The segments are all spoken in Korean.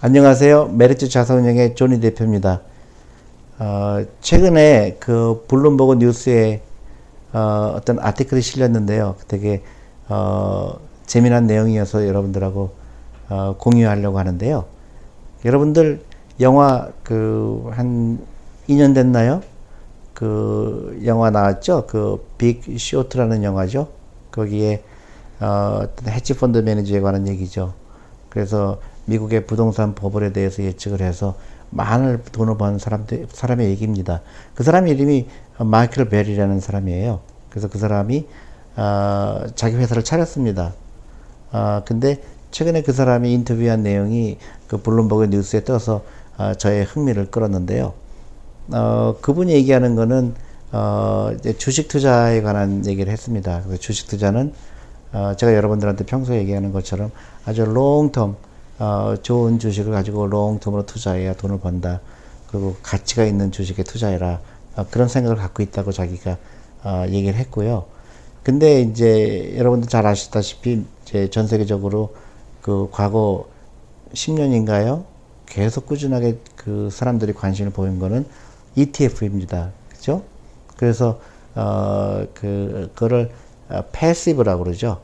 안녕하세요. 메리츠 자산운용의 존 리 대표입니다. 어, 최근에 그 블룸버그 뉴스에 어, 어떤 article이 실렸는데요. 되게 어, 재미난 내용이어서 여러분들하고 어, 공유하려고 하는데요. 여러분들 영화 그 한 2년 됐나요? 그 영화 나왔죠? 그 빅 쇼트라는 영화죠. 거기에 어, 어떤 헤지 펀드 매니저에 관한 얘기죠. 그래서 미국의 부동산 버블에 대해서 예측을 해서 많은 돈을 번 사람들, 사람의 얘기입니다. 그 사람 이름이 마이클 벨이라는 사람이에요. 그래서 그 사람이, 어, 자기 회사를 차렸습니다. 어, 근데 최근에 그 사람이 인터뷰한 내용이 그 블룸버그 뉴스에 떠서 어, 저의 흥미를 끌었는데요. 어, 그분이 얘기하는 거는 어, 이제 주식 투자에 관한 얘기를 했습니다. 그래서 주식 투자는 어, 제가 여러분들한테 평소에 얘기하는 것처럼 아주 롱텀, 어, 좋은 주식을 가지고 롱텀으로 투자해야 돈을 번다. 그리고 가치가 있는 주식에 투자해라. 어, 그런 생각을 갖고 있다고 자기가 어, 얘기를 했고요. 근데 이제 여러분들 잘 아시다시피 이제 전 세계적으로 그 과거 10년인가요? 계속 꾸준하게 그 사람들이 관심을 보인 거는 ETF입니다. 그죠? 그래서 어, 그, 그거를 passive라고 그러죠.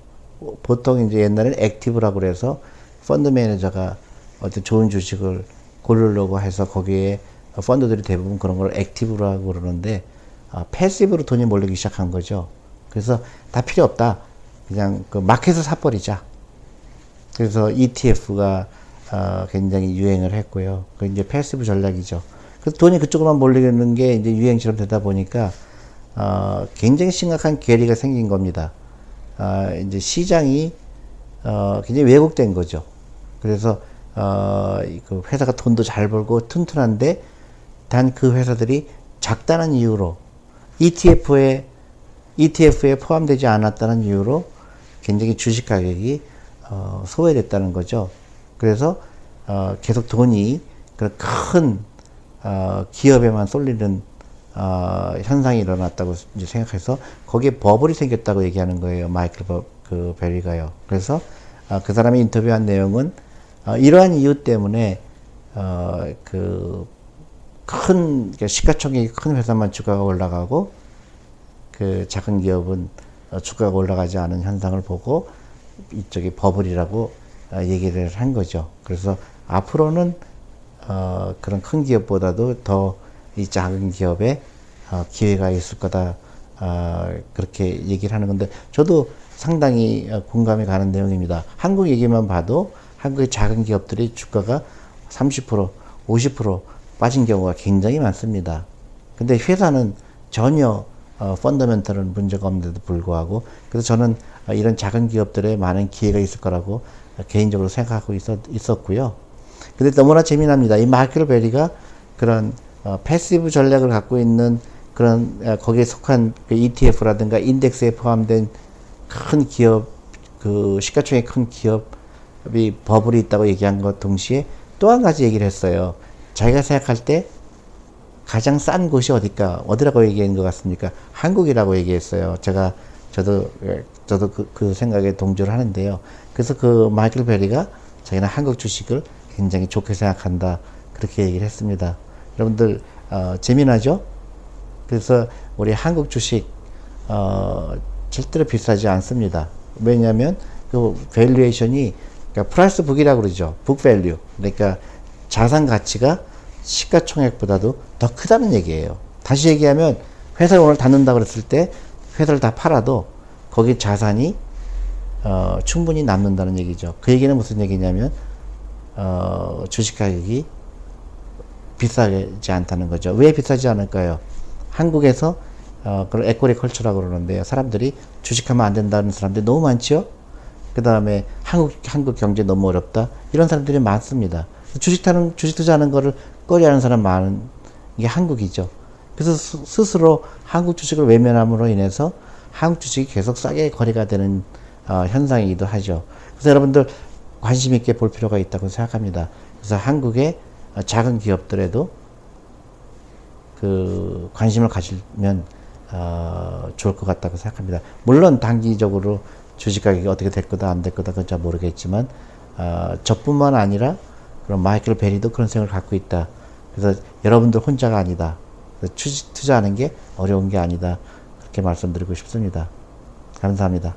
보통 이제 옛날에는 active라고 그래서 펀드 매니저가 어떤 좋은 주식을 고르려고 해서 거기에 펀드들이 대부분 그런 걸 active라고 그러는데 아, passive로 돈이 몰리기 시작한 거죠. 그래서 다 필요 없다. 그냥 그 마켓을 사버리자. 그래서 ETF가 어, 굉장히 유행을 했고요. 그 이제 passive 전략이죠. 그래서 돈이 그쪽으로만 몰리는 게 이제 유행처럼 되다 보니까 어, 굉장히 심각한 괴리가 생긴 겁니다. 어, 이제 시장이 어, 굉장히 왜곡된 거죠. 그래서 어, 그 회사가 돈도 잘 벌고 튼튼한데 단 그 회사들이 작다는 이유로 ETF에 ETF에 포함되지 않았다는 이유로 굉장히 주식 가격이 어, 소외됐다는 거죠. 그래서 어, 계속 돈이 큰 어, 기업에만 쏠리는 어, 현상이 일어났다고 이제 생각해서 거기에 버블이 생겼다고 얘기하는 거예요. 마이클 버, 그 베리가요. 그래서 어, 그 사람이 인터뷰한 내용은 어, 이러한 이유 때문에 어, 그큰 시가총액이 큰 회사만 주가가 올라가고 그 작은 기업은 어, 주가가 올라가지 않은 현상을 보고 이쪽이 버블이라고 어, 얘기를 한 거죠. 그래서 앞으로는 어, 그런 큰 기업보다도 더 이 작은 기업에 어, 기회가 있을 거다. 어, 그렇게 얘기를 하는 건데 저도 상당히 어, 공감이 가는 내용입니다. 한국 얘기만 봐도 한국의 작은 기업들이 주가가 30% 50% 빠진 경우가 굉장히 많습니다. 근데 회사는 전혀 어, fundamental은 문제가 없는데도 불구하고 그래서 저는 어, 이런 작은 기업들에 많은 기회가 있을 거라고 개인적으로 생각하고 있었, 있었고요. 근데 너무나 재미납니다. 이 마이클 베리가 그런 어, passive 전략을 갖고 있는 그런 어, 거기에 속한 그 ETF라든가 인덱스에 포함된 큰 기업 그 시가총액 큰 기업 이 버블이 있다고 얘기한 것 동시에 또 한 가지 얘기를 했어요. 자기가 생각할 때 가장 싼 곳이 어딜까? 어디라고 얘기한 것 같습니까? 한국이라고 얘기했어요. 제가 저도 예, 저도 그, 그 생각에 동조를 하는데요. 그래서 그 마이클 베리가 자기는 한국 주식을 굉장히 좋게 생각한다. 그렇게 얘기를 했습니다. 여러분들, 어, 재미나죠? 그래서 우리 한국 주식, 어, 절대로 비싸지 않습니다. 왜냐하면 그 valuation이 그러니까 price book이라고 그러죠. book value. 그러니까 자산 가치가 시가총액보다도 더 크다는 얘기예요. 다시 얘기하면 회사를 오늘 닫는다 그랬을 때 회사를 다 팔아도 거기 자산이 어, 충분히 남는다는 얘기죠. 그 얘기는 무슨 얘기냐면 어, 주식 가격이 비싸지 않다는 거죠. 왜 비싸지 않을까요? 한국에서 어, 그걸 equity culture라고 그러는데요. 사람들이 주식하면 안 된다는 사람들이 너무 많죠? 그 다음에 한국, 한국 경제 너무 어렵다. 이런 사람들이 많습니다. 주식 타는, 주식 투자하는 거를 꺼려하는 사람 많은 게 한국이죠. 그래서 스, 스로 한국 주식을 외면함으로 인해서 한국 주식이 계속 싸게 거래가 되는 어, 현상이기도 하죠. 그래서 여러분들 관심 있게 볼 필요가 있다고 생각합니다. 그래서 한국의 작은 기업들에도 그 관심을 가지면 어, 좋을 것 같다고 생각합니다. 물론 단기적으로 주식 가격이 어떻게 될 거다 안 될 거다 그건 잘 모르겠지만 어, 저뿐만 아니라 그럼 마이클 베리도 그런 생각을 갖고 있다. 그래서 여러분들 혼자가 아니다. 투자하는 게 어려운 게 아니다. 그렇게 말씀드리고 싶습니다. 감사합니다.